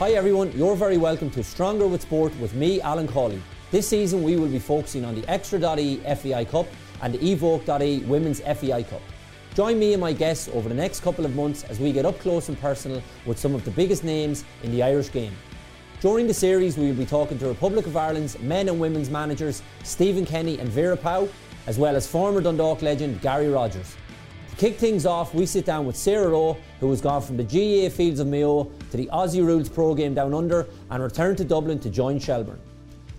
Hi everyone, you're very welcome to Stronger with Sport with me, Alan Cawley. This season we will be focusing on the Extra.ie FAI Cup and the Evoke.ie Women's FAI Cup. Join me and my guests over the next couple of months as we get up close and personal with some of the biggest names in the Irish game. During the series, we will be talking to Republic of Ireland's men and women's managers Stephen Kenny and Vera Pauw, as well as former Dundalk legend Gary Rogers. To kick things off, we sit down with Sarah Rowe, who has gone from the GAA fields of Mayo to the Aussie Rules Pro Game Down Under and returned to Dublin to join Shelbourne.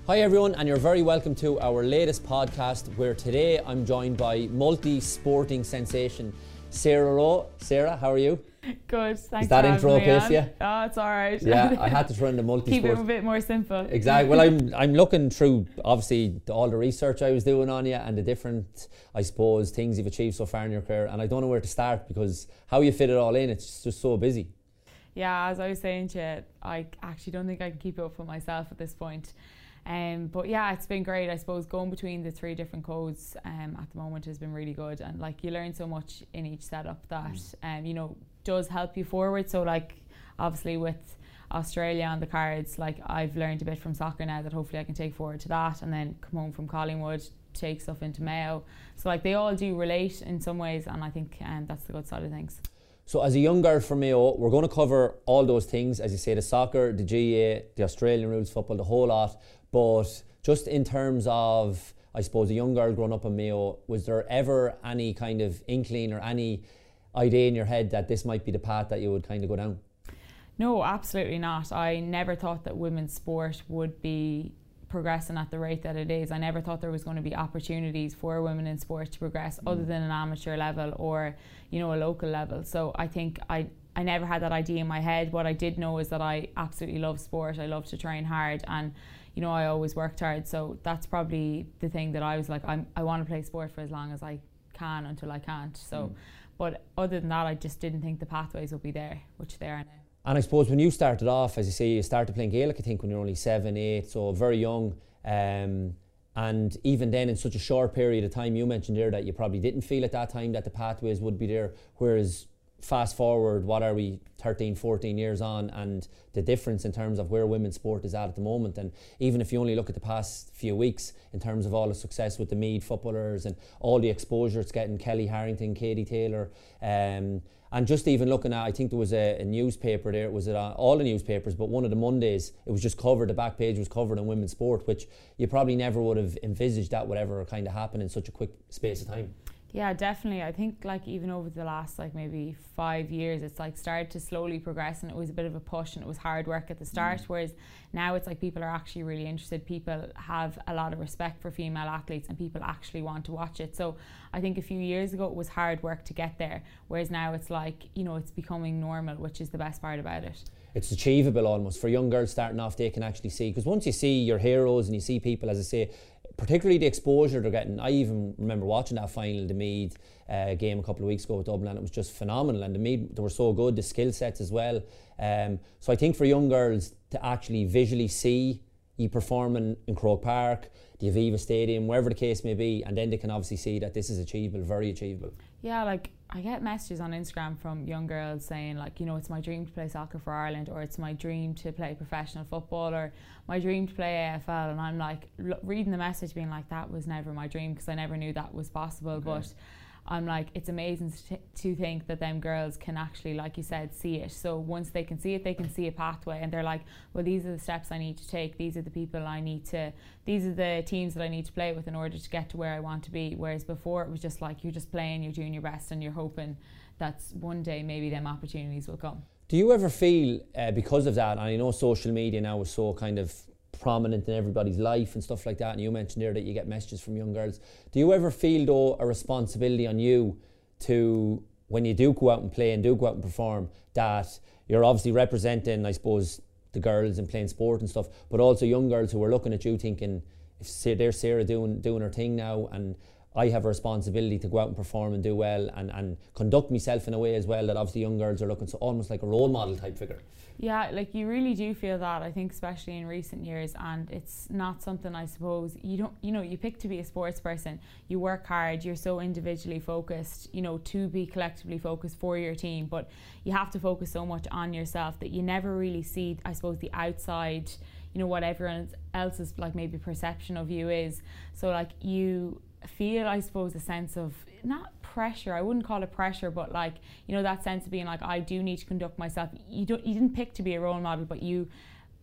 Hi everyone, and you're very welcome to our latest podcast where today I'm joined by multi sporting sensation Sarah Rowe. Sarah, how are you? Good, thanks. Is that for intro okay for on. you? Oh, it's all right. Yeah, I had to in the multi Keep it a bit more simple. Exactly. Well, I'm I'm looking through obviously all the research I was doing on you and the different, I suppose, things you've achieved so far in your career, and I don't know where to start because how you fit it all in, it's just so busy. Yeah, as I was saying to you, I actually don't think I can keep it up with myself at this point. Um, but yeah, it's been great. I suppose going between the three different codes um, at the moment has been really good, and like you learn so much in each setup that um, you know does help you forward. So like obviously with Australia on the cards, like I've learned a bit from soccer now that hopefully I can take forward to that, and then come home from Collingwood, take stuff into Mayo. So like they all do relate in some ways, and I think um, that's the good side of things. So, as a young girl from Mayo, we're going to cover all those things, as you say, the soccer, the GAA, the Australian rules football, the whole lot. But just in terms of, I suppose, a young girl growing up in Mayo, was there ever any kind of inkling or any idea in your head that this might be the path that you would kind of go down? No, absolutely not. I never thought that women's sport would be progressing at the rate that it is. I never thought there was going to be opportunities for women in sport to progress other mm. than an amateur level or, you know, a local level. So I think I I never had that idea in my head. What I did know is that I absolutely love sport. I love to train hard and you know, I always worked hard. So that's probably the thing that I was like, I'm, I want to play sport for as long as I can until I can't. So, but other than that, I just didn't think the pathways would be there, which they are now. And I suppose when you started off, as you say, you started playing Gaelic, I think, when you were only seven, eight, so very young. Um, and even then, in such a short period of time, you mentioned there that you probably didn't feel at that time that the pathways would be there. Whereas, fast forward, what are we, 13, 14 years on, and the difference in terms of where women's sport is at at the moment. And even if you only look at the past few weeks, in terms of all the success with the Meath footballers and all the exposure it's getting, Kellie Harrington, Katie Taylor, um, and just even looking at, I think there was a, a newspaper there, was it on all the newspapers, but one of the Mondays, it was just covered, the back page was covered in women's sport, which you probably never would have envisaged that would ever kind of happen in such a quick space of time. Yeah, definitely. I think like even over the last like maybe five years, it's like started to slowly progress, and it was a bit of a push, and it was hard work at the start. Mm. Whereas now it's like people are actually really interested. People have a lot of respect for female athletes, and people actually want to watch it. So I think a few years ago it was hard work to get there, whereas now it's like you know it's becoming normal, which is the best part about it. it's achievable almost for young girls starting off they can actually see because once you see your heroes and you see people as I say particularly the exposure they're getting. I even remember watching that final the Meath uh, game a couple of weeks ago with Dublin and it was just phenomenal. And the Meath they were so good the skill sets as well. Um, so I think for young girls to actually visually see you performing in Croke Park the Aviva Stadium wherever the case may be and then they can obviously see that this is achievable very achievable Yeah, like I get messages on Instagram from young girls saying like, you know, it's my dream to play soccer for Ireland, or it's my dream to play professional football, or my dream to play AFL, and I'm like reading the message, being like, that was never my dream because I never knew that was possible, but. I'm like, it's amazing to, think that them girls can actually, like you said, see it. So once they can see it, they can see a pathway, and they're like, well, these are the steps I need to take. These are the people I need to. These are the teams that I need to play with in order to get to where I want to be. Whereas before, it was just like you're just playing, you're doing your best, and you're hoping that one day maybe them opportunities will come. Do you ever feel uh, because of that? And I know social media now is so kind of prominent in everybody's life and stuff like that. And you mentioned there that you get messages from young girls. Do you ever feel though a responsibility on you to when you do go out and play and do go out and perform that you're obviously representing, I suppose, the girls and playing sport and stuff, but also young girls who are looking at you thinking, if there's Sarah doing doing her thing now and I have a responsibility to go out and perform and do well and, and conduct myself in a way as well that obviously young girls are looking so almost like a role model type figure. Yeah, like you really do feel that. I think especially in recent years, and it's not something I suppose you don't. You know, you pick to be a sports person. You work hard. You're so individually focused. You know, to be collectively focused for your team, but you have to focus so much on yourself that you never really see. I suppose the outside. You know what everyone else's like maybe perception of you is. So like you feel, I suppose, a sense of not pressure. I wouldn't call it pressure, but like you know that sense of being like I do need to conduct myself. You don't. You didn't pick to be a role model, but you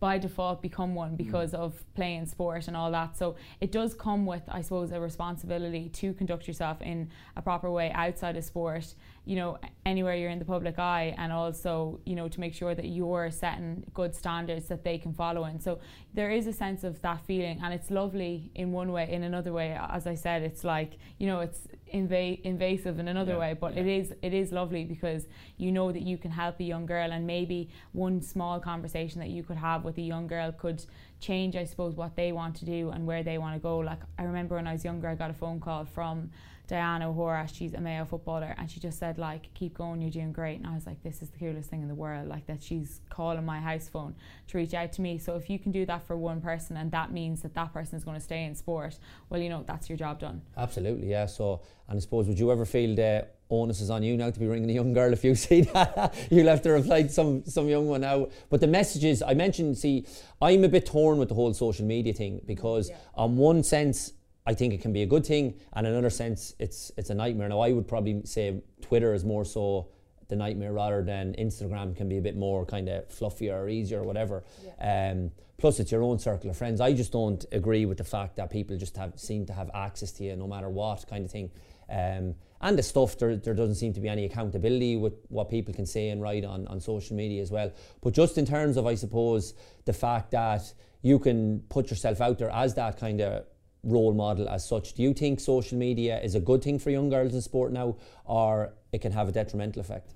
by default become one because mm. of playing sport and all that. So it does come with, I suppose, a responsibility to conduct yourself in a proper way outside of sport you know anywhere you're in the public eye and also you know to make sure that you're setting good standards that they can follow in. So there is a sense of that feeling and it's lovely in one way in another way. As i said it's like you know it's inva- invasive in another yeah, way but yeah. it is it is lovely because you know that you can help a young girl and maybe one small conversation that you could have with a young girl could change i suppose what they want to do and where they want to go. Like i remember when i was younger i got a phone call from Diana O'Hora, she's a Mayo footballer, and she just said like, "Keep going, you're doing great." And I was like, "This is the coolest thing in the world!" Like that she's calling my house phone to reach out to me. So if you can do that for one person, and that means that that person is going to stay in sport, well, you know that's your job done. Absolutely, yeah. So, and I suppose would you ever feel the onus is on you now to be ringing a young girl if you see that you'll have to reply to some some young one now but the messages I mentioned see I'm a bit torn with the whole social media thing because yeah. on one sense I think it can be a good thing, and in another sense, it's it's a nightmare. Now, I would probably say Twitter is more so the nightmare rather than Instagram can be a bit more kind of fluffier or easier or whatever. Yeah. Um, plus, it's your own circle of friends. I just don't agree with the fact that people just have seem to have access to you no matter what kind of thing. Um, and the stuff there, there doesn't seem to be any accountability with what people can say and write on, on social media as well. But just in terms of, I suppose, the fact that you can put yourself out there as that kind of role model as such. Do you think social media is a good thing for young girls in sport now, or it can have a detrimental effect?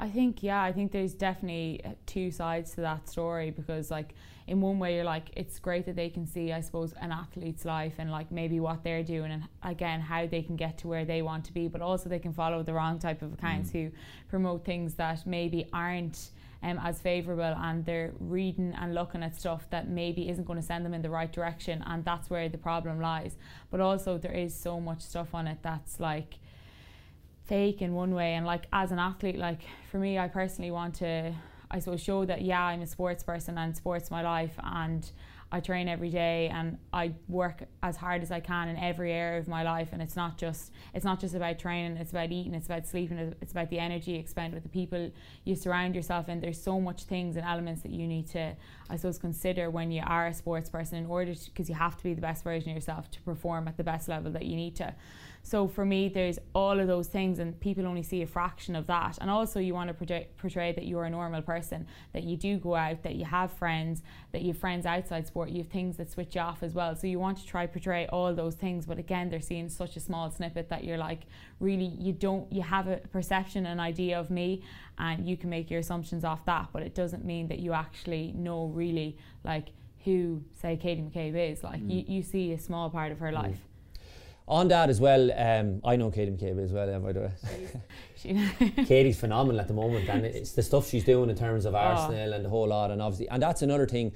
I think yeah, I think there's definitely uh, two sides to that story because like in one way you're like it's great that they can see I suppose an athlete's life and like maybe what they're doing and again how they can get to where they want to be but also they can follow the wrong type of accounts mm. who promote things that maybe aren't um, as favourable and they're reading and looking at stuff that maybe isn't going to send them in the right direction and that's where the problem lies. But also there is so much stuff on it that's like fake in one way and like as an athlete like for me I personally want to I suppose show that yeah I'm a sports person and sports my life and I train every day and I work as hard as I can in every area of my life. And it's not just it's not just about training it's about eating it's about sleeping it's about the energy you expend with the people you surround yourself in. There's so much things and elements that you need to I suppose consider when you are a sports person in order because you have to be the best version of yourself to perform at the best level that you need to so for me, there's all of those things, and people only see a fraction of that. And also, you want to portray, portray that you're a normal person, that you do go out, that you have friends, that you have friends outside sport, you have things that switch you off as well. So you want to try portray all those things, but again, they're seeing such a small snippet that you're like, really, you don't, you have a perception, an idea of me, and you can make your assumptions off that, but it doesn't mean that you actually know really like who, say, Katie McCabe is. Like mm. you, you see a small part of her mm. life. On that as well, um, I know Katie McCabe as well, by the way. Katie's phenomenal at the moment, and it's the stuff she's doing in terms of oh. Arsenal and the whole lot, and obviously, and that's another thing.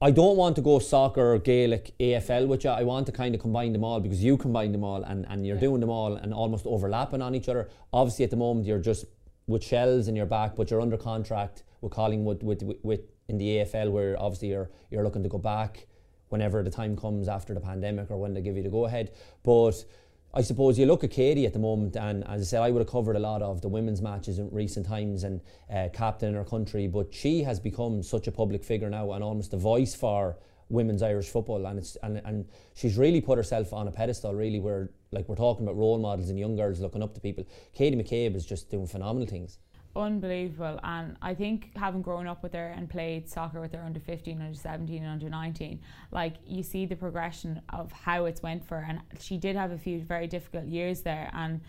I don't want to go soccer, Gaelic, AFL which. I want to kind of combine them all because you combine them all and, and you're yeah. doing them all and almost overlapping on each other. Obviously, at the moment, you're just with Shels in your back, but you're under contract with Collingwood with, with, with in the AFL, where obviously you're you're looking to go back whenever the time comes after the pandemic or when they give you the go ahead. But I suppose you look at Katie at the moment, and as I said, I would have covered a lot of the women's matches in recent times and uh, captain in her country, but she has become such a public figure now and almost a voice for women's Irish football, and it's and, and she's really put herself on a pedestal, really, where like we're talking about role models and young girls looking up to people. Katie McCabe is just doing phenomenal things unbelievable. And I think having grown up with her and played soccer with her under 15, under 17, and under 19, like you see the progression of how it's went for her. And she did have a few very difficult years there. And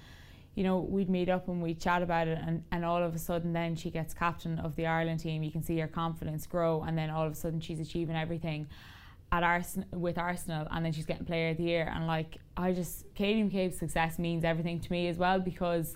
you know, we'd meet up and we'd chat about it, and, and all of a sudden, then she gets captain of the Ireland team. You can see her confidence grow, and then all of a sudden, she's achieving everything at Arsenal with Arsenal, and then she's getting Player of the Year. And like, I just Katie McCabe's success means everything to me as well because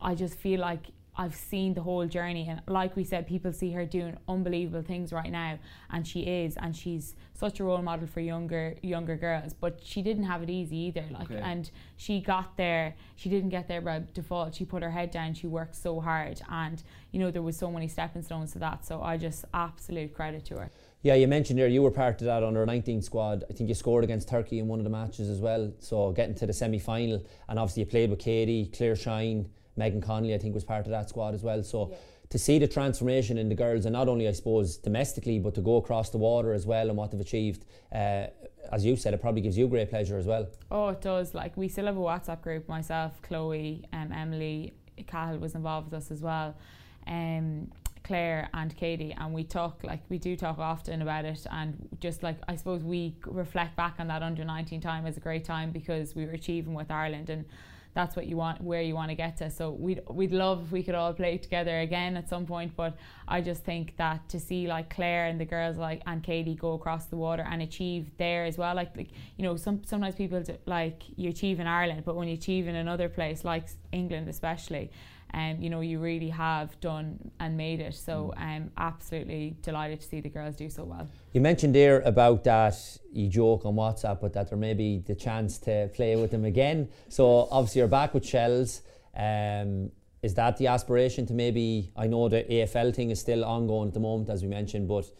I just feel like I've seen the whole journey, and like we said, people see her doing unbelievable things right now, and she is, and she's such a role model for younger younger girls. But she didn't have it easy either, like, Okay. and she got there. She didn't get there by default. She put her head down. She worked so hard, and you know there was so many stepping stones to that. So I just absolute credit to her. Yeah, you mentioned there you were part of that under 19 squad. I think you scored against Turkey in one of the matches as well. So getting to the semi final, and obviously you played with Katie, Claire Shine, Megan Connolly, I think was part of that squad as well. So to see the transformation in the girls, and not only I suppose domestically, but to go across the water as well and what they've achieved, uh, as you said, it probably gives you great pleasure as well. Oh, it does. Like we still have a WhatsApp group. Myself, Chloe, um, Emily, Cahill was involved with us as well. Um, Claire and Katie, and we talk like we do talk often about it, and just like I suppose we reflect back on that under 19 time as a great time because we were achieving with Ireland and. That's what you want, where you want to get to. So we'd we'd love if we could all play together again at some point. But I just think that to see like Claire and the girls like and Katie go across the water and achieve there as well. Like, like you know, some sometimes people do, like you achieve in Ireland, but when you achieve in another place like England, especially, um, you know, you really have done and made it. So I'm absolutely delighted to see the girls do so well. You mentioned there about that you joke on WhatsApp, but that there may be the chance to play with them again. So obviously you're back with Shels. Um, is that the aspiration to maybe? I know the AFL thing is still ongoing at the moment, as we mentioned, but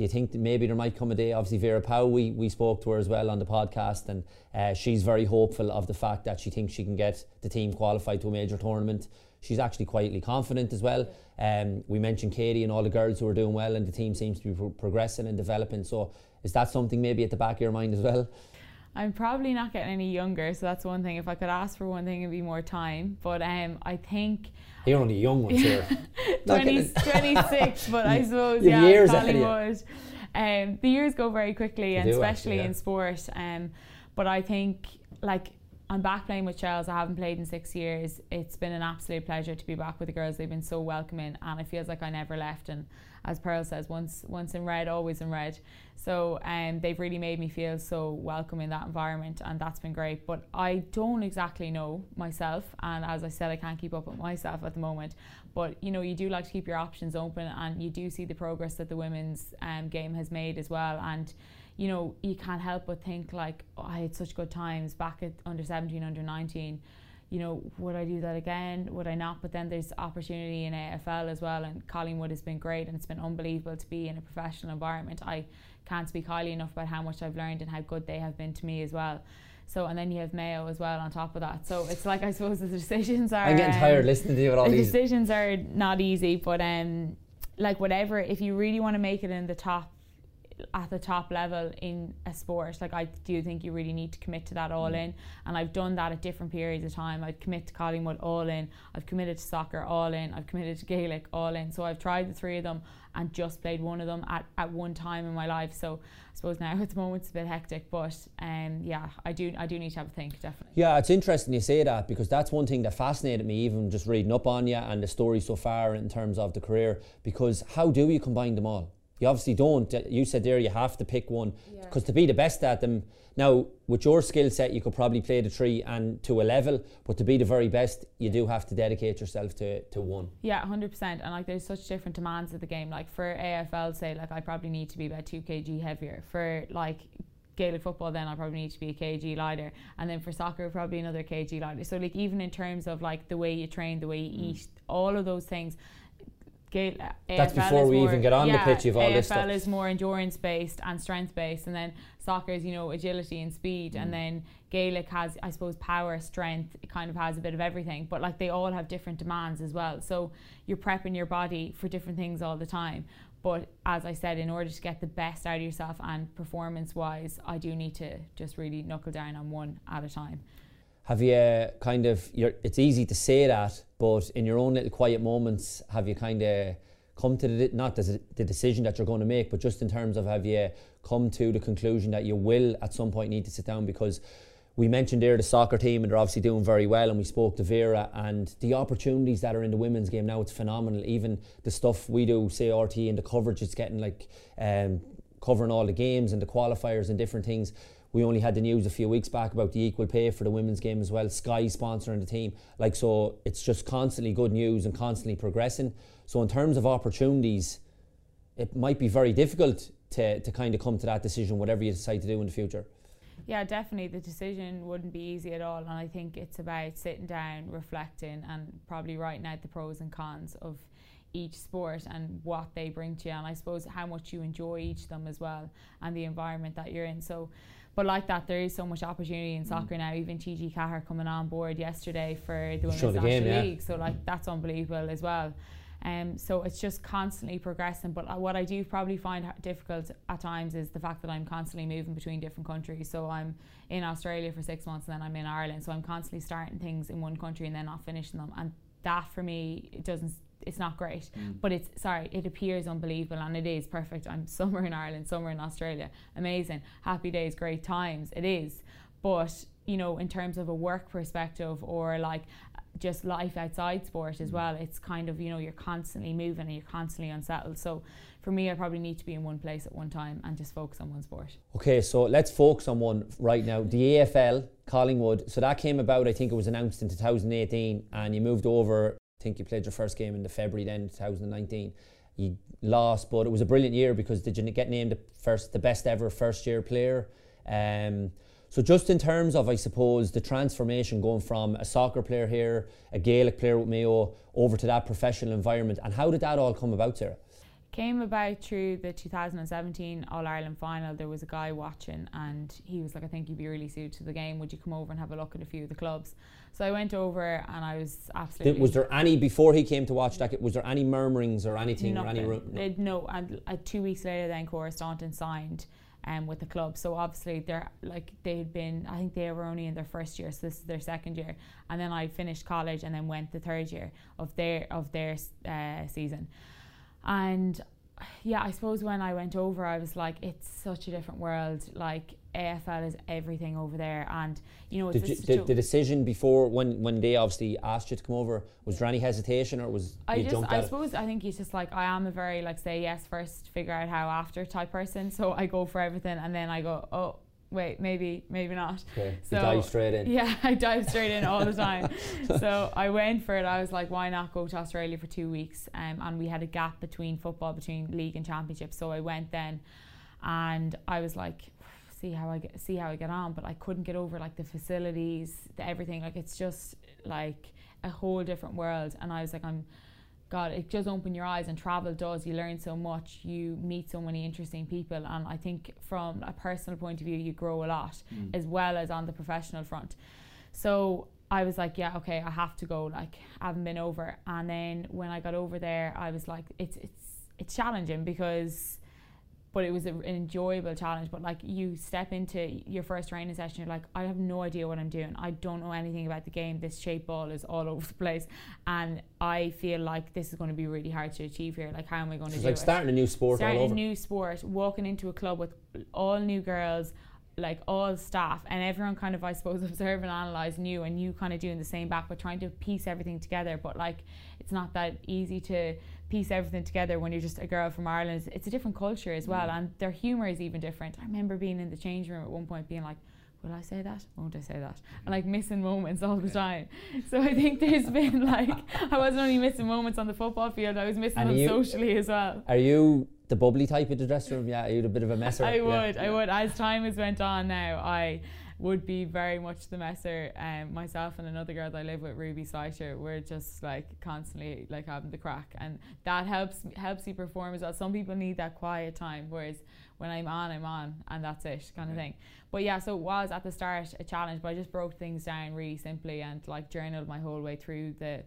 do you think maybe there might come a day? Obviously, Vera Pauw, we, we spoke to her as well on the podcast, and uh, she's very hopeful of the fact that she thinks she can get the team qualified to a major tournament. She's actually quietly confident as well. Um, we mentioned Katie and all the girls who are doing well, and the team seems to be pro- progressing and developing. So, is that something maybe at the back of your mind as well? I'm probably not getting any younger, so that's one thing. If I could ask for one thing, it'd be more time. But um, I think You're only young ones here. Not 20, 26, but I suppose, yeah, years. Hollywood. Um, the years go very quickly, and especially actually, yeah. in sport. Um, but I think, like, I'm back playing with Shels. I haven't played in six years. It's been an absolute pleasure to be back with the girls. They've been so welcoming, and it feels like I never left. And as Pearl says, once once in red, always in red. So um, they've really made me feel so welcome in that environment, and that's been great. But I don't exactly know myself, and as I said, I can't keep up with myself at the moment. But you know, you do like to keep your options open, and you do see the progress that the women's um, game has made as well. And you know, you can't help but think like, oh, I had such good times back at under 17, under 19. You know, would I do that again? Would I not? But then there's opportunity in AFL as well, and Collingwood has been great, and it's been unbelievable to be in a professional environment. I can't speak highly enough about how much I've learned and how good they have been to me as well. So, and then you have Mayo as well on top of that. So it's like I suppose the decisions are. I'm getting um, tired listening to you with all the these. decisions are not easy, but um, like whatever, if you really want to make it in the top, at the top level in a sport, like I do think you really need to commit to that all in. And I've done that at different periods of time. I've committed to Collingwood all in. I've committed to soccer all in. I've committed to Gaelic all in. So I've tried the three of them and just played one of them at, at one time in my life. So I suppose now at the moment it's a bit hectic, but um, yeah, I do I do need to have a think definitely. Yeah, it's interesting you say that because that's one thing that fascinated me, even just reading up on you and the story so far in terms of the career. Because how do you combine them all? You obviously don't. Uh, you said there you have to pick one because to be the best at them. Now, with your skill set, you could probably play the three and to a level, but to be the very best, you do have to dedicate yourself to, to one. Yeah, hundred percent. And like, there's such different demands of the game. Like for AFL, say, like I probably need to be about two kg heavier. For like Gaelic football, then I probably need to be a kg lighter, and then for soccer, probably another kg lighter. So like, even in terms of like the way you train, the way you mm. eat, all of those things. Gael, That's AFL before we more- even get on the pitch, you've all AFL this stuff. is more endurance based and strength based, and then soccer is you know agility and speed, Mm. and then Gaelic has I suppose power, strength. It kind of has a bit of everything, but like they all have different demands as well. So you're prepping your body for different things all the time. But as I said, in order to get the best out of yourself and performance wise, I do need to just really knuckle down on one at a time. Have you kind of, it's easy to say that, but in your own little quiet moments, have you kind of come to the, not the, the decision that you're going to make, but just in terms of have you come to the conclusion that you will at some point need to sit down because we mentioned there the soccer team and they're obviously doing very well and we spoke to Vera and the opportunities that are in the women's game now it's phenomenal even the stuff we do say RT and the coverage it's getting like um, covering all the games and the qualifiers and different things. We only had the news a few weeks back about the equal pay for the women's game as well. Sky sponsoring the team, like so, it's just constantly good news and constantly progressing. So in terms of opportunities, it might be very difficult to, to kind of come to that decision, whatever you decide to do in the future. Yeah, definitely. The decision wouldn't be easy at all. And I think it's about sitting down, reflecting, and probably writing out the pros and cons of each sport and what they bring to you. And I suppose how much you enjoy each of them as well and the environment that you're in. So, but like that, there is so much opportunity in soccer mm. now. Even TG Ceathair coming on board yesterday for the Women's National League. So, like, that's unbelievable as well. Um, so it's just constantly progressing. But uh, what I do probably find difficult at times is the fact that I'm constantly moving between different countries. So I'm in Australia for six months and then I'm in Ireland. So I'm constantly starting things in one country and then not finishing them. And that for me, it doesn't. It's not great, mm. but it's sorry. It appears unbelievable, and it is perfect. I'm summer in Ireland, summer in Australia, amazing, happy days, great times. It is, but you know, in terms of a work perspective or like just life outside sport as mm. well. It's kind of, you know, you're constantly moving and you're constantly unsettled. So for me, I probably need to be in one place at one time and just focus on one sport. Okay, so let's focus on one right now. The AFL, Collingwood. So that came about, I think it was announced in 2018, and you moved over. Think you played your first game in the February then, 2019. You lost, but it was a brilliant year because did you get named the first, the best ever first year player? Um, so just in terms of, I suppose, the transformation going from a soccer player here, a Gaelic player with Mayo, over to that professional environment, and how did that all come about, Sarah? Came about through the 2017 All Ireland final. There was a guy watching, and he was like, "I think you'd be really suited to the game. Would you come over and have a look at a few of the clubs?" So I went over, and I was absolutely. Did, was there any before he came to watch that? Was there any murmurings or anything Nothing. or any? No, and uh, two weeks later, then Cora Staunton signed um, with the club. So obviously they're like they'd been I think they were only in their first year, so this is their second year. And then I finished college and then went the third year of their of their uh, season. And yeah, I suppose when I went over, I was like, it's such a different world. Like AFL is everything over there, and you know, did you, did the decision before when when they obviously asked you to come over was there any hesitation or was I just I suppose it? I think it's just like I am a very like say yes first, figure out how after type person. So I go for everything, and then I go oh wait, maybe, maybe not. Okay. So you dive straight in. Yeah, I dive straight in all the time. so I went for it. I was like, why not go to Australia for two weeks? Um, and we had a gap between football, between league and championship. So I went then, and I was like, see how I get see how I get on, but I couldn't get over like the facilities, the everything. Like it's just like a whole different world. And I was like, I'm God, it just open your eyes and travel does. You learn so much, you meet so many interesting people, and I think from a personal point of view, you grow a lot mm. as well as on the professional front. So I was like, yeah, okay, I have to go. Like, I haven't been over, and then when I got over there, I was like, it's it's it's challenging because but it was an enjoyable challenge. But like you step into your first training session, you're like, I have no idea what I'm doing. I don't know anything about the game. This shape ball is all over the place, and I feel like this is going to be really hard to achieve here. Like, how am I going to do like it? starting a new sport. Starting a new sport, walking into a club with all new girls like all staff and everyone kind of I suppose observe and analyze you and you kind of doing the same back but trying to piece everything together but like it's not that easy to piece everything together when you're just a girl from Ireland it's, a different culture as well mm. and their humor is even different I remember being in the change room at one point being like will I say that? Won't I say that? And like missing moments all the time. So I think there's been like I wasn't only missing moments on the football field, I was missing and them socially as well. Are you the bubbly type of the dressing room? Yeah, you're a bit of a messer. I would, yeah. I would. As time has went on now, I would be very much the messer. Um, myself and another girl that I live with, Ruby Slater, we're just like constantly like having the crack, and that helps helps you perform as well. Some people need that quiet time, whereas when I'm on, I'm on, and that's it, kind of thing. But yeah, so it was at the start a challenge, but I just broke things down really simply and like journaled my whole way through the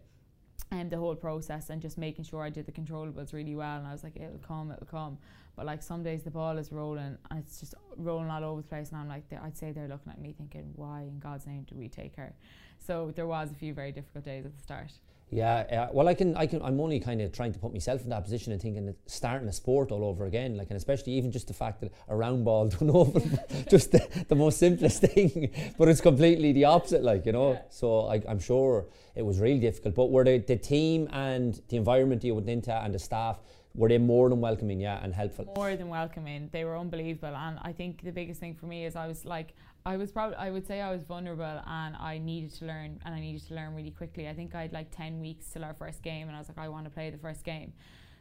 and the whole process and just making sure I did the controllables really well. And I was like, it'll come, it'll come. But like some days the ball is rolling and it's just rolling all over the place. And I'm like, I'd say they're looking at me thinking, why in God's name do we take her? So there was a few very difficult days at the start. Yeah, uh, well, I can, I can, I'm only kind of trying to put myself in that position and thinking that starting a sport all over again, like, and especially even just the fact that a round ball don't open, just the, the, most simplest thing, but it's completely the opposite, like, you know. Yeah. So I, am sure it was really difficult. But were the, the team and the environment you went into and the staff were they more than welcoming, yeah, and helpful? More than welcoming. They were unbelievable, and I think the biggest thing for me is I was like, I was probably, I would say I was vulnerable, and I needed to learn, and I needed to learn really quickly. I think I had like ten weeks till our first game, and I was like, I want to play the first game.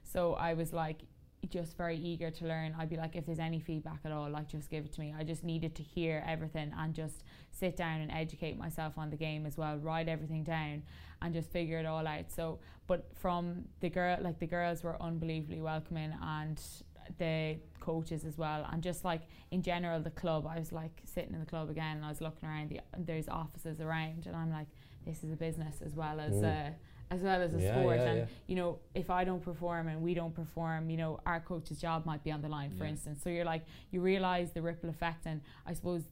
So I was like, just very eager to learn. I'd be like, if there's any feedback at all, like just give it to me. I just needed to hear everything and just sit down and educate myself on the game as well, write everything down and just figure it all out. So, but from the girl, like the girls were unbelievably welcoming and the coaches as well and just like in general the club I was like sitting in the club again and I was looking around the there's offices around and I'm like this is a business as well as mm. uh, as well as a yeah, sport. Yeah, and yeah. you know, if I don't perform and we don't perform, you know, our coach's job might be on the line, for instance. So you're like, you realize the ripple effect, and I suppose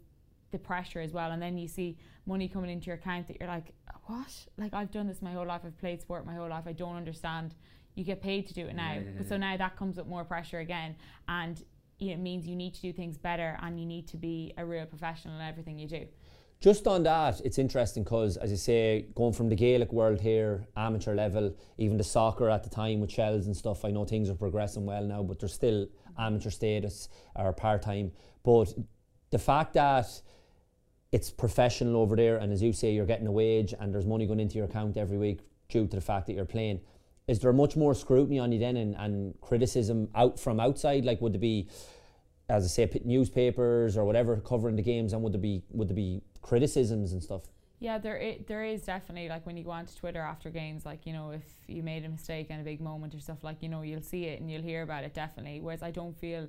the pressure as well. And then you see money coming into your account that you're like, what? Like I've done this my whole life. I've played sport my whole life. I don't understand. You get paid to do it now, but so now that comes with more pressure again, and it means you need to do things better, and you need to be a real professional in everything you do. Just on that, it's interesting because, as you say, going from the Gaelic world here, amateur level, even the soccer at the time with Shels and stuff, I know things are progressing well now, but there's still amateur status or part time. But the fact that it's professional over there, and as you say, you're getting a wage and there's money going into your account every week due to the fact that you're playing. Is there much more scrutiny on you then and, and criticism out from outside? Like, would there be, as I say, newspapers or whatever covering the games, and would there be would there be criticisms and stuff. Yeah, there I- there is definitely like when you go onto Twitter after games, like you know if you made a mistake and a big moment or stuff, like you know you'll see it and you'll hear about it definitely. Whereas I don't feel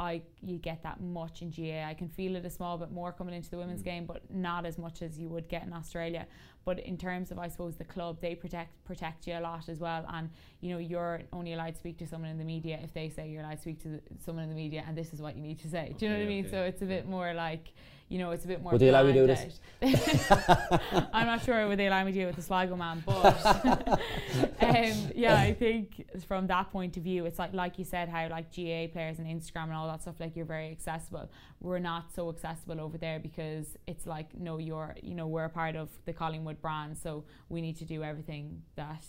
I you get that much in GAA. I can feel it a small bit more coming into the women's mm. game, but not as much as you would get in Australia. But in terms of I suppose the club, they protect protect you a lot as well. And you know you're only allowed to speak to someone in the media if they say you're allowed to speak to the, someone in the media, and this is what you need to say. Okay, do you know what okay. I mean? So it's a bit more like you know, it's a bit more. Would they allow me to do this? I'm not sure would they allow me to do it with the Sligo man, but um, yeah, I think from that point of view, it's like like you said, how like GAA players and Instagram and all that stuff, like you're very accessible. We're not so accessible over there because it's like no, you're you know we're a part of the Collingwood brand, so we need to do everything that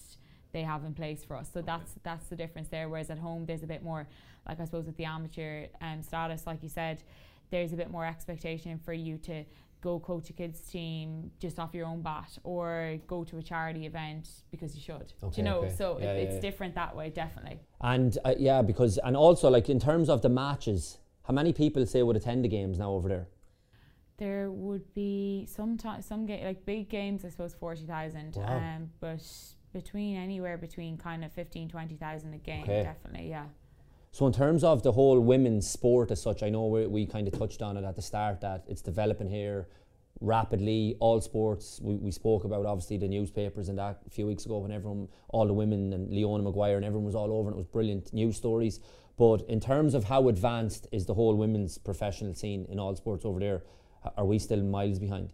they have in place for us. So that's that's the difference there. Whereas at home, there's a bit more, like I suppose, with the amateur um, status, like you said there's a bit more expectation for you to go coach a kids team just off your own bat or go to a charity event because you should okay, you know okay. so yeah, it, it's yeah. different that way definitely and uh, yeah because and also like in terms of the matches how many people say would attend the games now over there there would be some time some ga- like big games I suppose 40,000 wow. um but between anywhere between kind of 15 20,000 a game okay. definitely yeah so in terms of the whole women's sport as such, I know we, we kind of touched on it at the start that it's developing here rapidly. All sports we, we spoke about obviously the newspapers and that a few weeks ago when everyone, all the women and Leona Maguire and everyone was all over and it was brilliant news stories. But in terms of how advanced is the whole women's professional scene in all sports over there, are we still miles behind?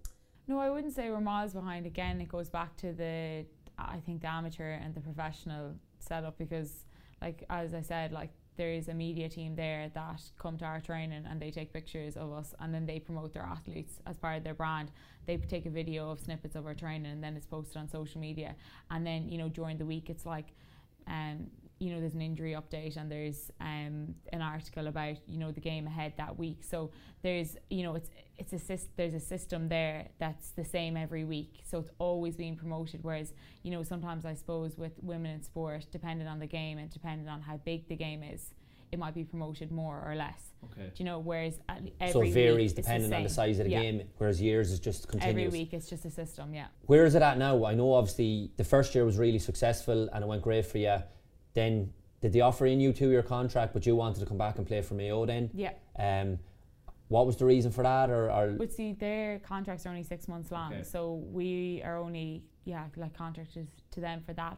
No, I wouldn't say we're miles behind. Again, it goes back to the I think the amateur and the professional setup because like as I said, like there is a media team there that come to our training and they take pictures of us and then they promote their athletes as part of their brand. They take a video of snippets of our training and then it's posted on social media. And then, you know, during the week it's like um, you know there's an injury update and there's um, an article about you know the game ahead that week so there's you know it's it's a there's a system there that's the same every week so it's always being promoted whereas you know sometimes I suppose with women in sport depending on the game and depending on how big the game is it might be promoted more or less. Okay. Do you know? Whereas every so it varies depending the on the size of the yeah. game. Whereas years is just continuous. Every week it's just a system. Yeah. Where is it at now? I know obviously the first year was really successful and it went great for you. Then did they offer in you two year contract, but you wanted to come back and play for Mayo then? Yeah. Um, what was the reason for that, or? or but see, their contracts are only six months long, okay. so we are only yeah like contracted to them for that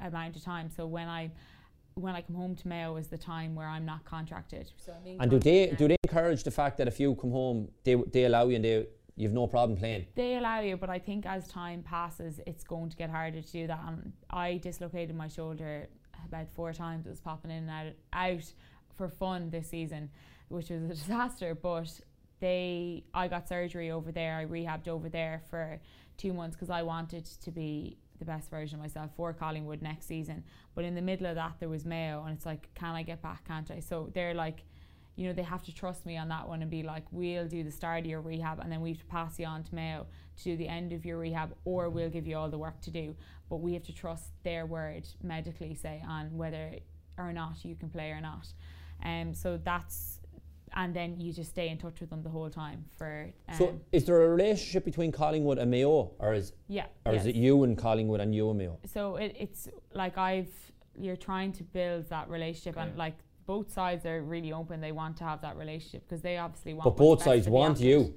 amount of time. So when I when I come home to Mayo is the time where I'm not contracted. So and do they do they encourage the fact that if you come home, they they allow you and they you've no problem playing? They allow you, but I think as time passes, it's going to get harder to do that. And I dislocated my shoulder about four times. It was popping in and out, out for fun this season, which was a disaster. But they, I got surgery over there. I rehabbed over there for two months because I wanted to be the best version of myself for Collingwood next season. But in the middle of that, there was Mayo, and it's like, can I get back? Can't I? So they're like, you know, they have to trust me on that one and be like, we'll do the start of your rehab, and then we have to pass you on to Mayo to the end of your rehab, or we'll give you all the work to do. But we have to trust their word medically, say, on whether or not you can play or not. Um, so that's and then you just stay in touch with them the whole time for. Um, so, is there a relationship between Collingwood and Mayo, or is yeah, or yes. is it you and Collingwood and you and Mayo? So it, it's like I've you're trying to build that relationship, okay. and like both sides are really open. They want to have that relationship because they obviously want. But both sides want you.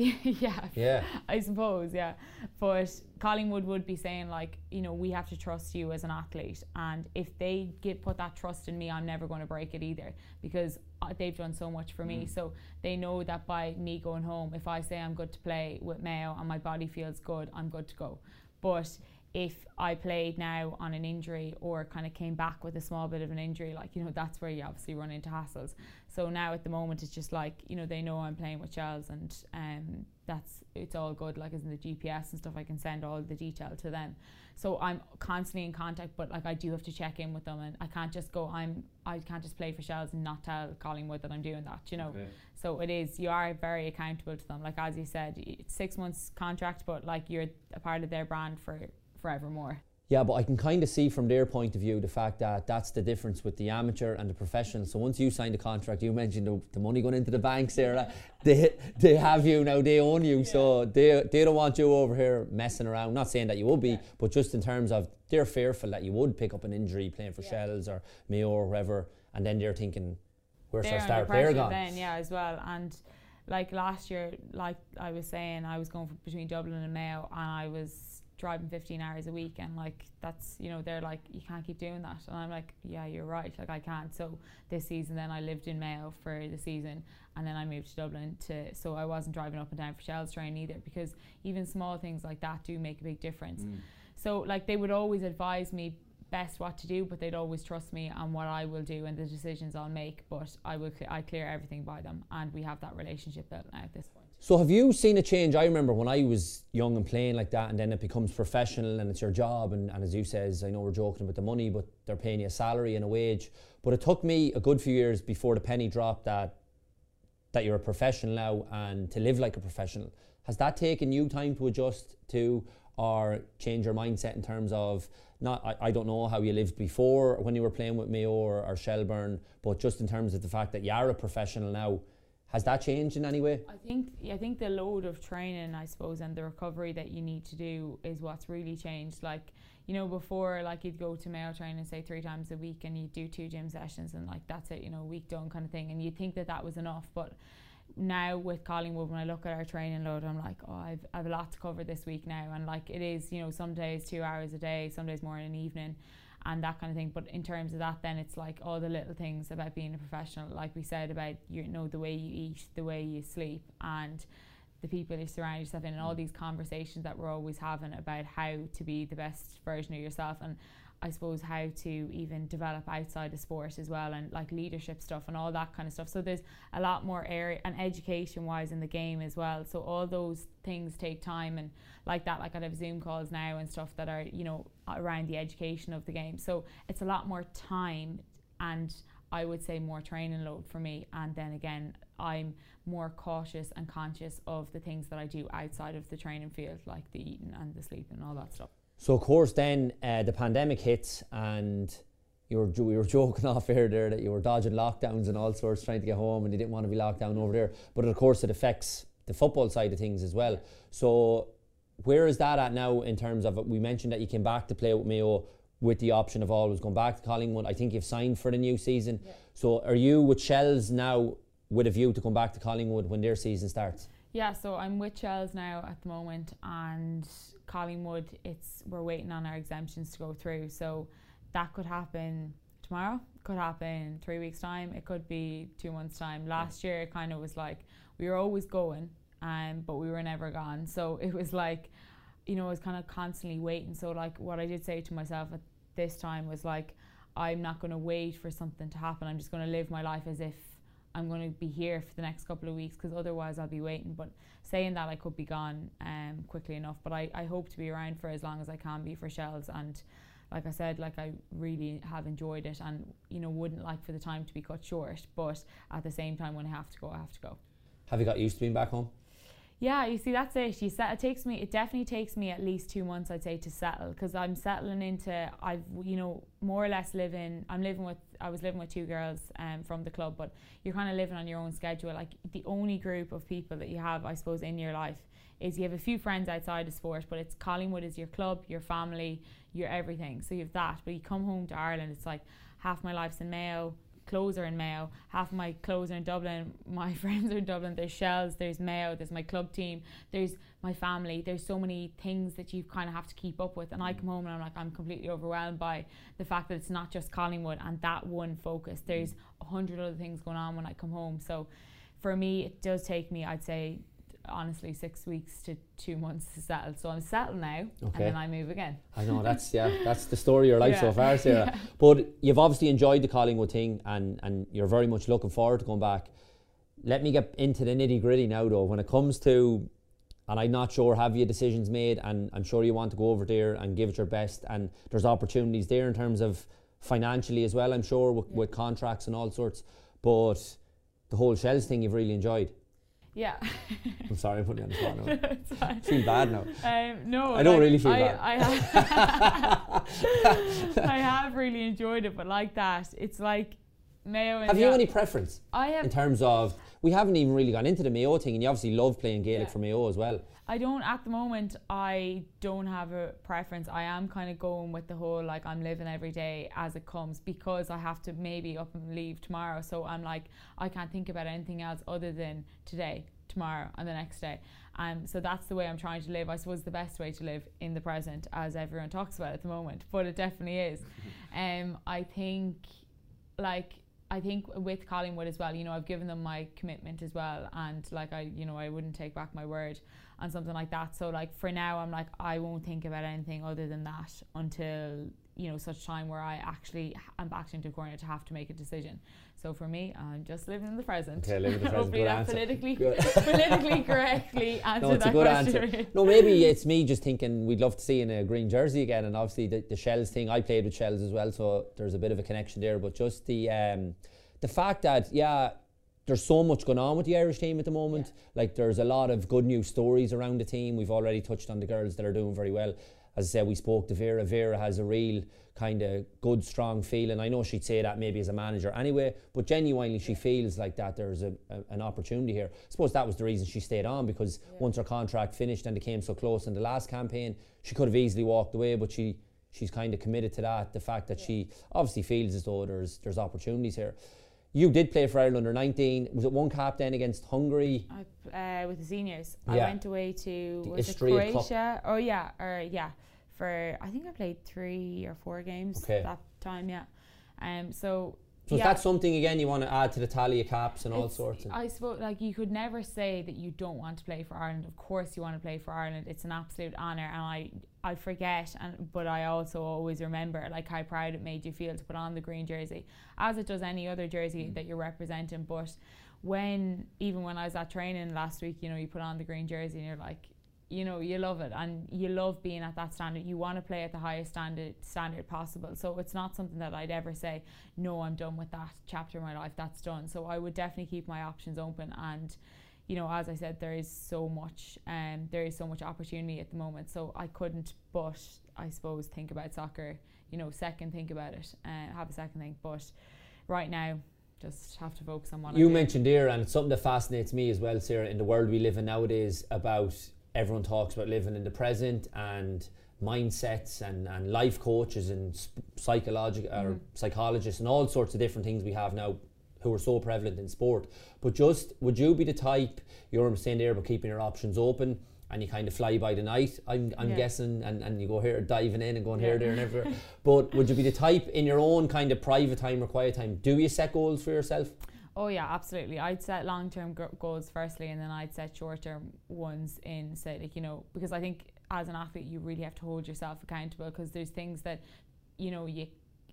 yeah. Yeah. I suppose, yeah. But Collingwood would be saying like, you know, we have to trust you as an athlete, and if they get put that trust in me, I'm never going to break it either because they've done so much for mm. me. So they know that by me going home, if I say I'm good to play with Mayo and my body feels good, I'm good to go. But if I played now on an injury or kind of came back with a small bit of an injury, like, you know, that's where you obviously run into hassles. So now at the moment, it's just like, you know, they know I'm playing with Shels and um, that's, it's all good, like, as in the GPS and stuff, I can send all the detail to them. So I'm constantly in contact, but like, I do have to check in with them and I can't just go, I'm, I can't just play for Shels and not tell Collingwood that I'm doing that, you know. Okay. So it is, you are very accountable to them. Like, as you said, it's six months contract, but like, you're a part of their brand for forevermore. Yeah, but I can kind of see from their point of view the fact that that's the difference with the amateur and the professional. So once you sign the contract, you mentioned the, the money going into the bank, Sarah. they they have you now, they own you. Yeah. So they they don't want you over here messing around. Not saying that you would be, yeah. but just in terms of they're fearful that you would pick up an injury playing for yeah. Shels or Mayo or wherever, and then they're thinking, where's they're our star player gone? Then yeah, as well and like last year, like I was saying, I was going between Dublin and Mayo, and I was driving 15 hours a week and like that's you know they're like you can't keep doing that. And I'm like yeah you're right like I can't. So this season then I lived in Mayo for the season and then I moved to Dublin to so I wasn't driving up and down for Shels train either because even small things like that do make a big difference. Mm. so like they would always advise me best what to do but they'd always trust me on what I will do and the decisions I'll make but I will cl- I clear everything by them and we have that relationship built now at this point so have you seen a change? I remember when I was young and playing like that, and then it becomes professional and it's your job. And, and as you says, I know we're joking about the money, but they're paying you a salary and a wage. But it took me a good few years before the penny dropped that that you're a professional now and to live like a professional. Has that taken you time to adjust to or change your mindset in terms of not I, I don't know how you lived before when you were playing with Mayo or, or Shelbourne, but just in terms of the fact that you are a professional now has that changed in any way? I think I think the load of training, I suppose, and the recovery that you need to do is what's really changed. Like you know, before like you'd go to Mayo training say three times a week, and you'd do two gym sessions, and like that's it, you know, week done kind of thing, and you'd think that that was enough, but now with Collingwood, when I look at our training load, I'm like, oh, I've, I've a lot to cover this week now, and like it is, you know, some days two hours a day, some days more in an evening, and that kind of thing. But in terms of that, then it's like all the little things about being a professional, like we said about you know the way you eat, the way you sleep, and the people you surround yourself in, and all mm. these conversations that we're always having about how to be the best version of yourself. And I suppose how to even develop outside of sport as well and like leadership stuff and all that kind of stuff. So there's a lot more area and education wise in the game as well. So all those things take time and like that like I have Zoom calls now and stuff that are, you know, around the education of the game. So it's a lot more time and I would say more training load for me and then again I'm more cautious and conscious of the things that I do outside of the training field like the eating and the sleeping and all that stuff. So of course, then uh, the pandemic hits, and you were we were joking off here there that you were dodging lockdowns and all sorts, trying to get home, and you didn't want to be locked down over there. But of course, it affects the football side of things as well. So where is that at now in terms of we mentioned that you came back to play with Mayo with the option of always going back to Collingwood. I think you've signed for the new season. Yeah. So are you with Shels now with a view to come back to Collingwood when their season starts? Yeah, so I'm with Shels now at the moment, and Collingwood, it's we're waiting on our exemptions to go through. So that could happen tomorrow, could happen three weeks time, it could be two months time. Last year, it kind of was like we were always going, um, but we were never gone. So it was like, you know, I was kind of constantly waiting. So like what I did say to myself at this time was like, I'm not going to wait for something to happen. I'm just going to live my life as if I'm going to be here for the next couple of weeks because otherwise I'll be waiting. But saying that, I could be gone um, quickly enough. But I, I hope to be around for as long as I can be for Shels. And like I said, like I really have enjoyed it and, you know, wouldn't like for the time to be cut short. But at the same time, when I have to go, I have to go. Have you got used to being back home? Yeah, you see, that's it. You set, it takes me. It definitely takes me at least two months, I'd say, to settle because I'm settling into. I've you know more or less living. I'm living with. I was living with two girls um, from the club, but you're kind of living on your own schedule. Like the only group of people that you have, I suppose, in your life is you have a few friends outside of sport, but it's Collingwood is your club, your family, your everything. So you have that. But you come home to Ireland, it's like half my life's in Mayo, clothes are in Mayo. Half my clothes are in Dublin. My friends are in Dublin. There's Shels. There's Mayo. There's my club team. There's my family. There's so many things that you kind of have to keep up with. And I come home and I'm like, I'm completely overwhelmed by the fact that it's not just Collingwood and that one focus. There's a hundred other things going on when I come home. So for me, it does take me, I'd say, honestly six weeks to two months to settle. So I'm settled now, okay. and then I move again. I know that's yeah, that's the story of your life yeah. so far, Sarah. Yeah. But you've obviously enjoyed the Collingwood thing, and and you're very much looking forward to going back. Let me get into the nitty gritty now, though. When it comes to, and I'm not sure, have you decisions made, and I'm sure you want to go over there and give it your best, and there's opportunities there in terms of financially as well. I'm sure with, yeah. with contracts and all sorts, but the whole Shels thing you've really enjoyed. Yeah. I'm sorry, I'm putting you on the spot now. I feel bad now. Um, no, I don't like, really feel I, bad. I have, I have really enjoyed it, but like that, it's like Mayo. have you any preference? I have in terms of we haven't even really gone into the Mayo thing, and you obviously love playing Gaelic yeah. for Mayo as well. I don't at the moment. I don't have a preference. I am kind of going with the whole like I'm living every day as it comes because I have to maybe up and leave tomorrow. So I'm like I can't think about anything else other than today, tomorrow, and the next day. Um, so that's the way I'm trying to live. I suppose the best way to live in the present, as everyone talks about at the moment, but it definitely is. Um, I think like I think with Collingwood as well, you know, I've given them my commitment as well, and like I, you know, I wouldn't take back my word and something like that. So like for now, I'm like I won't think about anything other than that until you know such time where I actually am backed into a corner to have to make a decision. So for me, I'm just living in the present. Okay, living in the present. Hopefully that answer. politically politically correctly answered no, it's that a good question. answer. No, maybe it's me just thinking we'd love to see in a green jersey again, and obviously the, the Shels thing. I played with Shels as well, so there's a bit of a connection there. But just the um, the fact that yeah there's so much going on with the Irish team at the moment. Yeah. Like there's a lot of good news stories around the team. We've already touched on the girls that are doing very well. As I said, we spoke to Vera. Vera has a real kind of good, strong feeling. I know she'd say that maybe as a manager anyway, but genuinely she feels like that there's a, a an opportunity here. I suppose that was the reason she stayed on because yeah. once her contract finished and they came so close in the last campaign, she could have easily walked away, but she she's kind of committed to that. The fact that yeah. she obviously feels as though there's there's opportunities here. You did play for Ireland under 19. Was it one cap then against Hungary? I, uh, with the seniors. Yeah. I went away to was it Istrian Cup. Croatia? Oh yeah, or yeah, for I think I played three or four games Okay. that time. Yeah. Um. So. So yeah, is that something again you want to add to the tally of caps and all sorts? Of, I suppose like you could never say that you don't want to play for Ireland. Of course you want to play for Ireland. It's an absolute honour and I I forget and but I also always remember like how proud it made you feel to put on the green jersey as it does any other jersey that you're representing. But when even when I was at training last week, you know, you put on the green jersey and you're like you know you love it and you love being at that standard. You want to play at the highest standard standard possible. So it's not something that I'd ever say no I'm done with that chapter of my life that's done. So I would definitely keep my options open and you know as I said there is so much um, there is so much opportunity at the moment. So I couldn't but I suppose think about soccer you know second think about it uh, have a second think. But right now just have to focus on what you mentioned here and it's something that fascinates me as well, Sarah, in the world we live in nowadays about everyone talks about living in the present and mindsets and, and life coaches and psychological or Mhm. psychologists and all sorts of different things we have now who are so prevalent in sport. But just would you be the type you're saying there about keeping your options open and you kind of fly by the night? I'm, I'm Yeah. guessing and, and you go here diving in and going here, there and everywhere. but would you be the type in your own kind of private time or quiet time? Do you set goals for yourself? Oh yeah, absolutely. I'd set long-term gr- goals firstly, and then I'd set short-term ones in, say, like you know, because I think as an athlete you really have to hold yourself accountable because there's things that, you know, you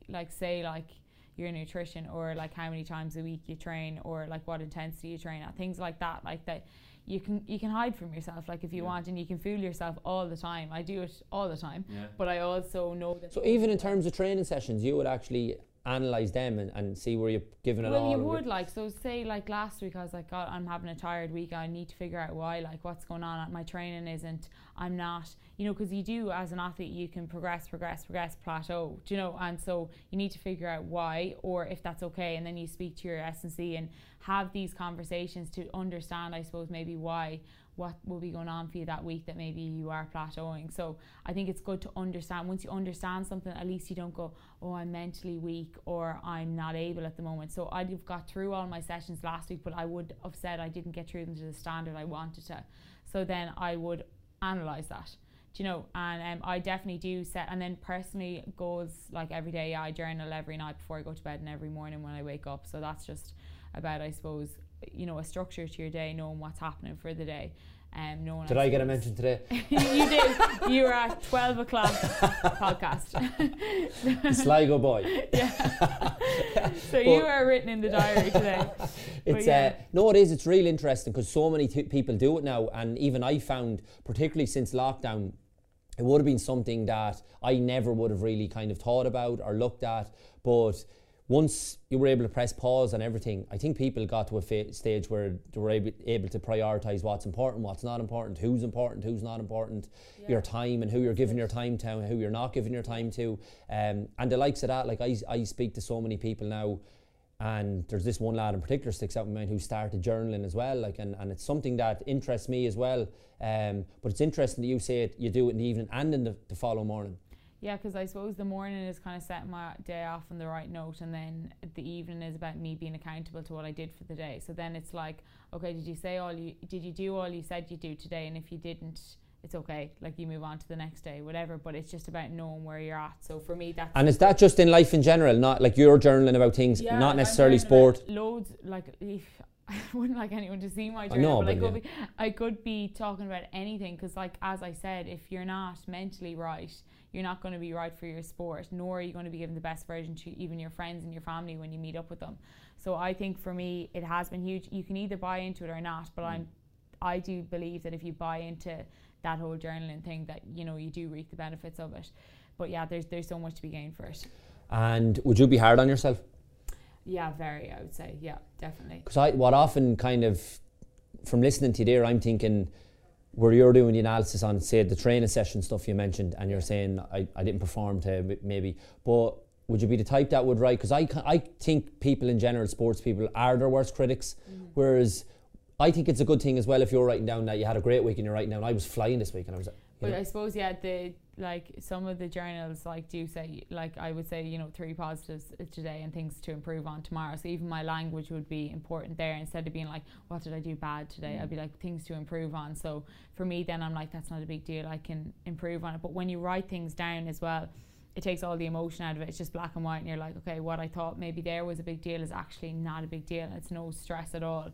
like say like your nutrition or like how many times a week you train or like what intensity you train at things like that like that you can you can hide from yourself like if you Yeah. want and you can fool yourself all the time I do it all the time Yeah. but I also know that So even in terms of training sessions, you would actually analyze them and, and see where you're giving it well, all. you would like so. Say like last week, I was like, God, I'm having a tired week. I need to figure out why. Like, what's going on? My training isn't. I'm not. You know, because you do as an athlete, you can progress, progress, progress, plateau. Do you know? And so you need to figure out why, or if that's okay, and then you speak to your S and C and have these conversations to understand. I suppose maybe why what will be going on for you that week that maybe you are plateauing. So I think it's good to understand. Once you understand something, at least you don't go, oh, I'm mentally weak or I'm not able at the moment. So I'd have got through all my sessions last week, but I would have said I didn't get through them to the standard I wanted to. So then I would analyze that. Do you know? And um, I definitely do set, and then personally goals like every day. I journal every night before I go to bed and every morning when I wake up. So that's just about, I suppose, you know, a structure to your day, knowing what's happening for the day. Um, knowing Did I get a mention today? you did. You were at twelve o'clock podcast. Sligo boy. yeah. so you But- are written in the diary today. It's yeah. uh, no, it is. It's real interesting because so many t- people do it now, and even I found, particularly since lockdown, it would have been something that I never would have really kind of thought about or looked at. But once you were able to press pause on everything, I think people got to a fa- stage where they were able, able to prioritize what's important, what's not important, who's important, who's not important, your time and who you're giving your time to, and who you're not giving your time to, um, and the likes of that. Like I, I speak to so many people now and there's this one lad in particular sticks out in my mind who started journaling as well like and, and it's something that interests me as well. Um, but it's interesting that you say it you do it in the evening and in the, the following morning Yeah, because I suppose the morning is kind of setting my day off on the right note, and then the evening is about me being accountable to what I did for the day. So then it's like, okay, did you say all you did you do all you said you do today? And if you didn't, it's okay. Like you move on to the next day, whatever. But it's just about knowing where you're at. So for me, that's and is that just in life in general not like you're journaling about things Yeah, not necessarily sport Loads like I wouldn't like anyone to see my I journal, know, but I but could be I could be talking about anything because like as I said, if you're not mentally right, you're not going to be right for your sport, nor are you going to be giving the best version to even your friends and your family when you meet up with them. So I think for me, it has been huge. You can either buy into it or not, but I'm I do believe that if you buy into that whole journaling thing, that you know you do reap the benefits of it. But yeah, there's there's so much to be gained for it. and would you be hard on yourself Yeah, very. I would say, yeah, definitely. because I what often kind of from listening to you there I'm thinking where you're doing the analysis on say the training session stuff you mentioned and you're saying I, I didn't perform to maybe but would you be the type that would write because I, I think people in general sports people are their worst critics mm. whereas I think it's a good thing as well if you're writing down that you had a great week and you're writing down I was flying this week and I was you But know, I suppose yeah, the like some of the journals like do say like I would say you know three positives today and things to improve on tomorrow. So even my language would be important there instead of being like what did I do bad today? Mm. I'd be like things to improve on. So for me then I'm like that's not a big deal. I can improve on it. But when you write things down as well. It takes all the emotion out of it. It's just black and white, and you're like, okay, what I thought maybe there was a big deal is actually not a big deal. It's no stress at all.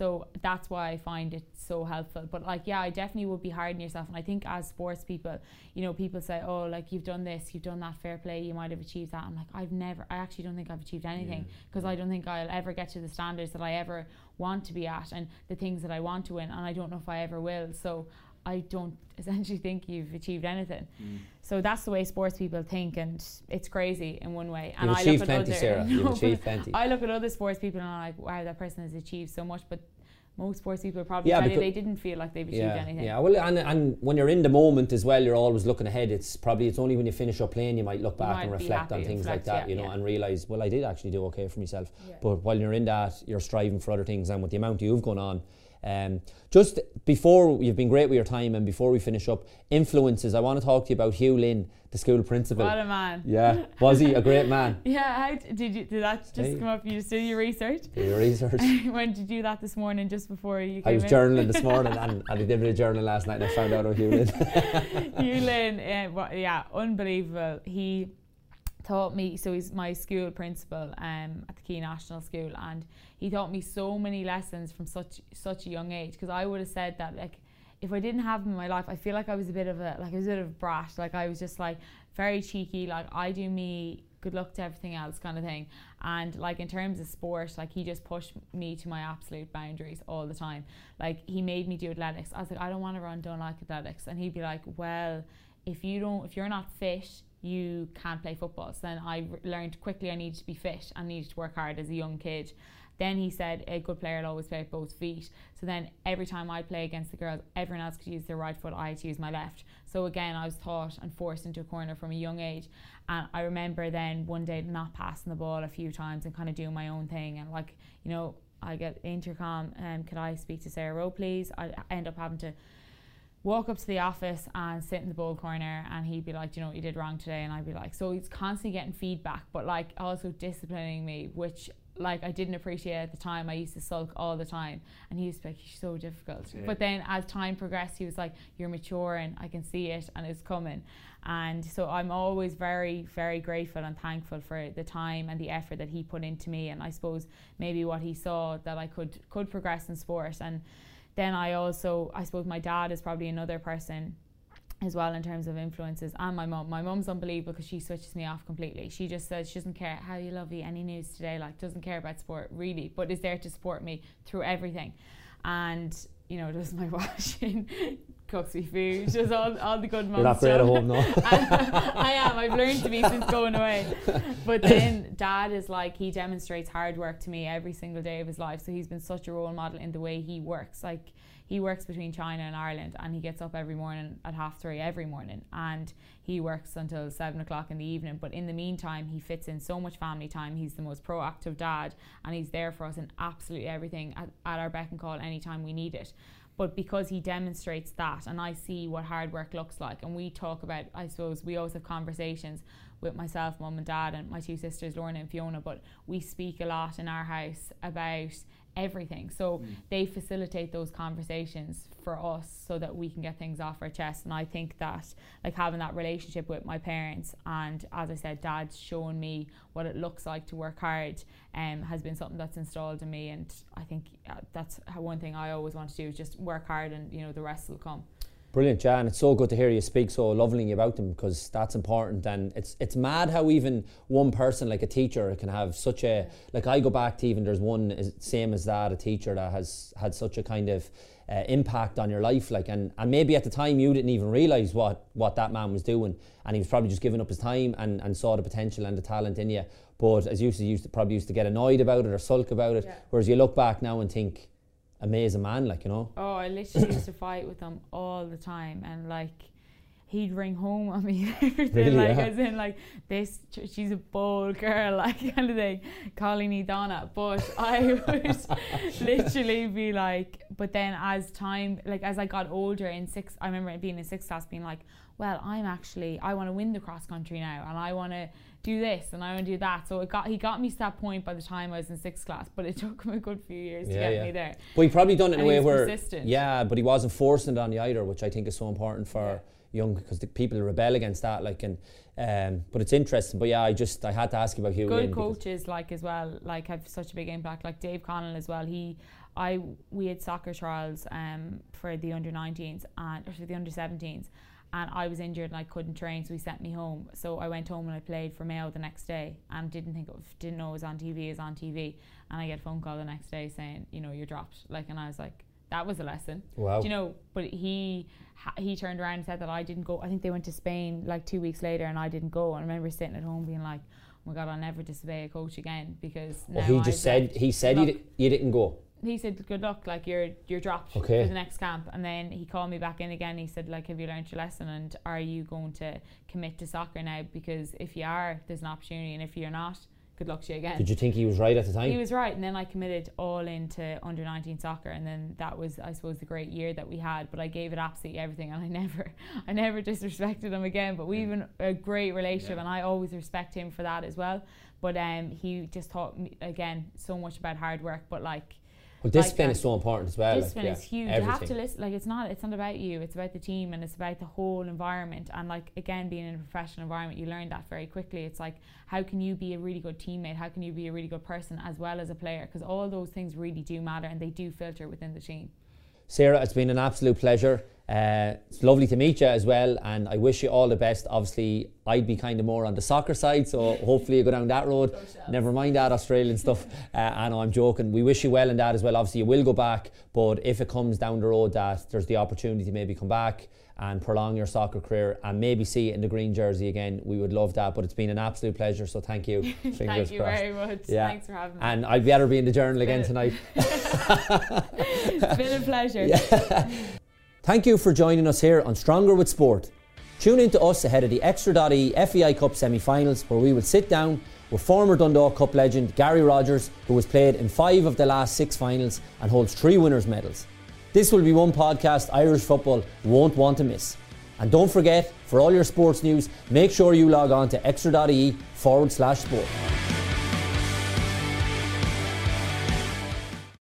So that's why I find it so helpful. But like, yeah, I definitely would be hard on yourself. And I think as sports people, you know, people say, oh, like you've done this, you've done that, fair play, you might have achieved that. I'm like, I've never, I actually don't think I've achieved anything because I don't think I'll ever get to the standards that I ever want to be at and the things that I want to win. And I don't know if I ever will. So I don't essentially think you've achieved anything. Mm. So that's the way sports people think, and it's crazy in one way. And You've I achieved look at plenty other, Sarah No, you've achieved plenty I look at other sports people and I'm like, wow, that person has achieved so much, but most sports people probably Yeah, tell they didn't feel like they've achieved yeah, anything. yeah. Well, and, and when you're in the moment as well, you're always looking ahead. It's probably it's only when you finish up playing you might look back might and reflect on happy, things like that, yeah, you know, yeah. and realize, well, I did actually do okay for myself. Yeah. But while you're in that, you're striving for other things, and with the amount you've gone on. Um, just before you've been great with your time, and before we finish up, influences. I want to talk to you about Hugh Lynn, the school principal. What a man. yeah, was he a great man? Yeah, how d- did you did that just Hey. come up? You just did your research. Do your research. when did you do that this morning, just before you came? I was in? journaling this morning, and, and I did a bit of journaling last night, and I found out about Hugh Lynn. Eulin, uh, wha- yeah, unbelievable. He taught me, so he's my school principal um, at the Key National School, and he taught me so many lessons from such such a young age. Because I would have said that, like, if I didn't have him in my life, I feel like I was a bit of a like I was a bit of a brat. Like I was just like very cheeky. Like I do me. Good luck to everything else, kind of thing. And like in terms of sport, like he just pushed me to my absolute boundaries all the time. Like he made me do athletics. I was like, I don't want to run, don't like athletics. And he'd be like, Well, if you don't, if you're not fit, you can't play football. So then I learned quickly I needed to be fit and needed to work hard as a young kid. Then he said a good player will always play with both feet. So then every time I play against the girls, everyone else could use their right foot, I had to use my left. So again, I was taught and forced into a corner from a young age. And I remember then one day not passing the ball a few times and kind of doing my own thing. And like, you know, I get intercom, um, could I speak to Sarah Rowe, please? I end up having to walk up to the office and sit in the ball corner and he'd be like, Do you know what you did wrong today? And I'd be like, so he's constantly getting feedback, but like also disciplining me, which like I didn't appreciate at the time. I used to sulk all the time, and he used to be like, "You're so difficult." Yeah. But then as time progressed, he was like, "You're maturing. I can see it, and it's coming." And so I'm always very, very grateful and thankful for the time and the effort that he put into me. And I suppose maybe what he saw that I could could progress in sport. And then I also, I suppose, my dad is probably another person as well in terms of influences and my mom. my mom's unbelievable because she switches me off completely she just says she doesn't care how you love you any news today like doesn't care about sport really but is there to support me through everything and you know does my washing cooks me food does all, all the good You're not great at home no I am. I've learned to be since going away. But then dad is like he demonstrates hard work to me every single day of his life. So he's been such a role model in the way he works. Like he works between China and Ireland and he gets up every morning at half three every morning and he works until seven o'clock in the evening. But in the meantime, he fits in so much family time. He's the most proactive dad and he's there for us in absolutely everything at, at our beck and call anytime we need it but because he demonstrates that and I see what hard work looks like and we talk about I suppose we always have conversations with myself mum and dad and my two sisters Lorna and Fiona but we speak a lot in our house about everything. So mm. they facilitate those conversations for us so that we can get things off our chest. And I think that like having that relationship with my parents and as I said, dad's showing me what it looks like to work hard um, has been something that's installed in me. And I think uh, that's one thing I always want to do is just work hard and you know the rest will come. Brilliant, Jan. It's so good to hear you speak so lovingly about them because that's important. And it's it's mad how even one person, like a teacher, can have such a like. I go back to even there's one same as that, a teacher that has had such a kind of uh, impact on your life. Like, and and maybe at the time you didn't even realize what what that man was doing, and he was probably just giving up his time and, and saw the potential and the talent in you. But as you used to probably used to get annoyed about it or sulk about it. Yeah. Whereas you look back now and think amazing man, like you know. Oh, I literally used to fight with him all the time, and like he'd ring home on me everything really, like yeah. as in like this she's a bold girl like kind of thing calling me Donna but I would literally be like but then as time like as I got older in six I remember being in sixth class being like well I'm actually I want to win the cross country now and I want to do this and I want to do that. So it got he got me to that point by the time I was in sixth class, but it took him a good few years yeah, to get yeah. me there. But he probably done it in and a way where persistent. yeah, but he wasn't forcing it on you either, which I think is so important for yeah. young because the people rebel against that. Like and um, but it's interesting. But yeah, I just I had to ask you about Hugh. Good coaches like as well, like have such a big impact. Like Dave Connell as well. He I we had soccer trials um, for the under 19s and or for the under 17s and I was injured and I couldn't train, so he sent me home. So I went home and I played for Mayo the next day, and didn't think of, didn't know it was on TV. It was on TV, and I get a phone call the next day saying, you know, you're dropped. Like, and I was like, that was a lesson. Wow. Do you know? But he he turned around and said that I didn't go. I think they went to Spain like two weeks later, and I didn't go. And I remember sitting at home being like, oh my god, I'll never disobey a coach again because. Well, he just said he said you, di- you didn't go he said, "Good luck, like you're you're dropped okay. for the next camp." And then he called me back in again. He said, "Like, have you learned your lesson? And are you going to commit to soccer now? Because if you are, there's an opportunity, and if you're not, good luck to you again." Did you think he was right at the time? He was right, and then I committed all into under 19 soccer, and then that was, I suppose, the great year that we had. But I gave it absolutely everything, and I never, I never disrespected him again. But we've been a great relationship, yeah. and I always respect him for that as well. But um, he just taught me again so much about hard work, but like well, discipline like is so important as well. Discipline like, yeah, is huge. Everything. You have to listen. Like it's not. It's not about you. It's about the team and it's about the whole environment. And like again, being in a professional environment, you learn that very quickly. It's like how can you be a really good teammate? How can you be a really good person as well as a player? Because all those things really do matter and they do filter within the team. Sarah, it's been an absolute pleasure. Uh, it's lovely to meet you as well, and I wish you all the best. Obviously, I'd be kind of more on the soccer side, so hopefully you go down that road. Never mind that Australian stuff. Uh, I know I'm joking. We wish you well in that as well. Obviously, you will go back, but if it comes down the road that there's the opportunity to maybe come back and prolong your soccer career and maybe see it in the green jersey again, we would love that. But it's been an absolute pleasure, so thank you. Thank you crossed. very much. Yeah. Thanks for having me. And I'd better be in the journal again tonight. it's been a pleasure. Thank you for joining us here on Stronger with Sport. Tune in to us ahead of the Extra.ie FAI Cup semi finals, where we will sit down with former Dundalk Cup legend Gary Rogers, who has played in five of the last six finals and holds three winners' medals. This will be one podcast Irish football won't want to miss. And don't forget, for all your sports news, make sure you log on to extra.ie forward slash sport.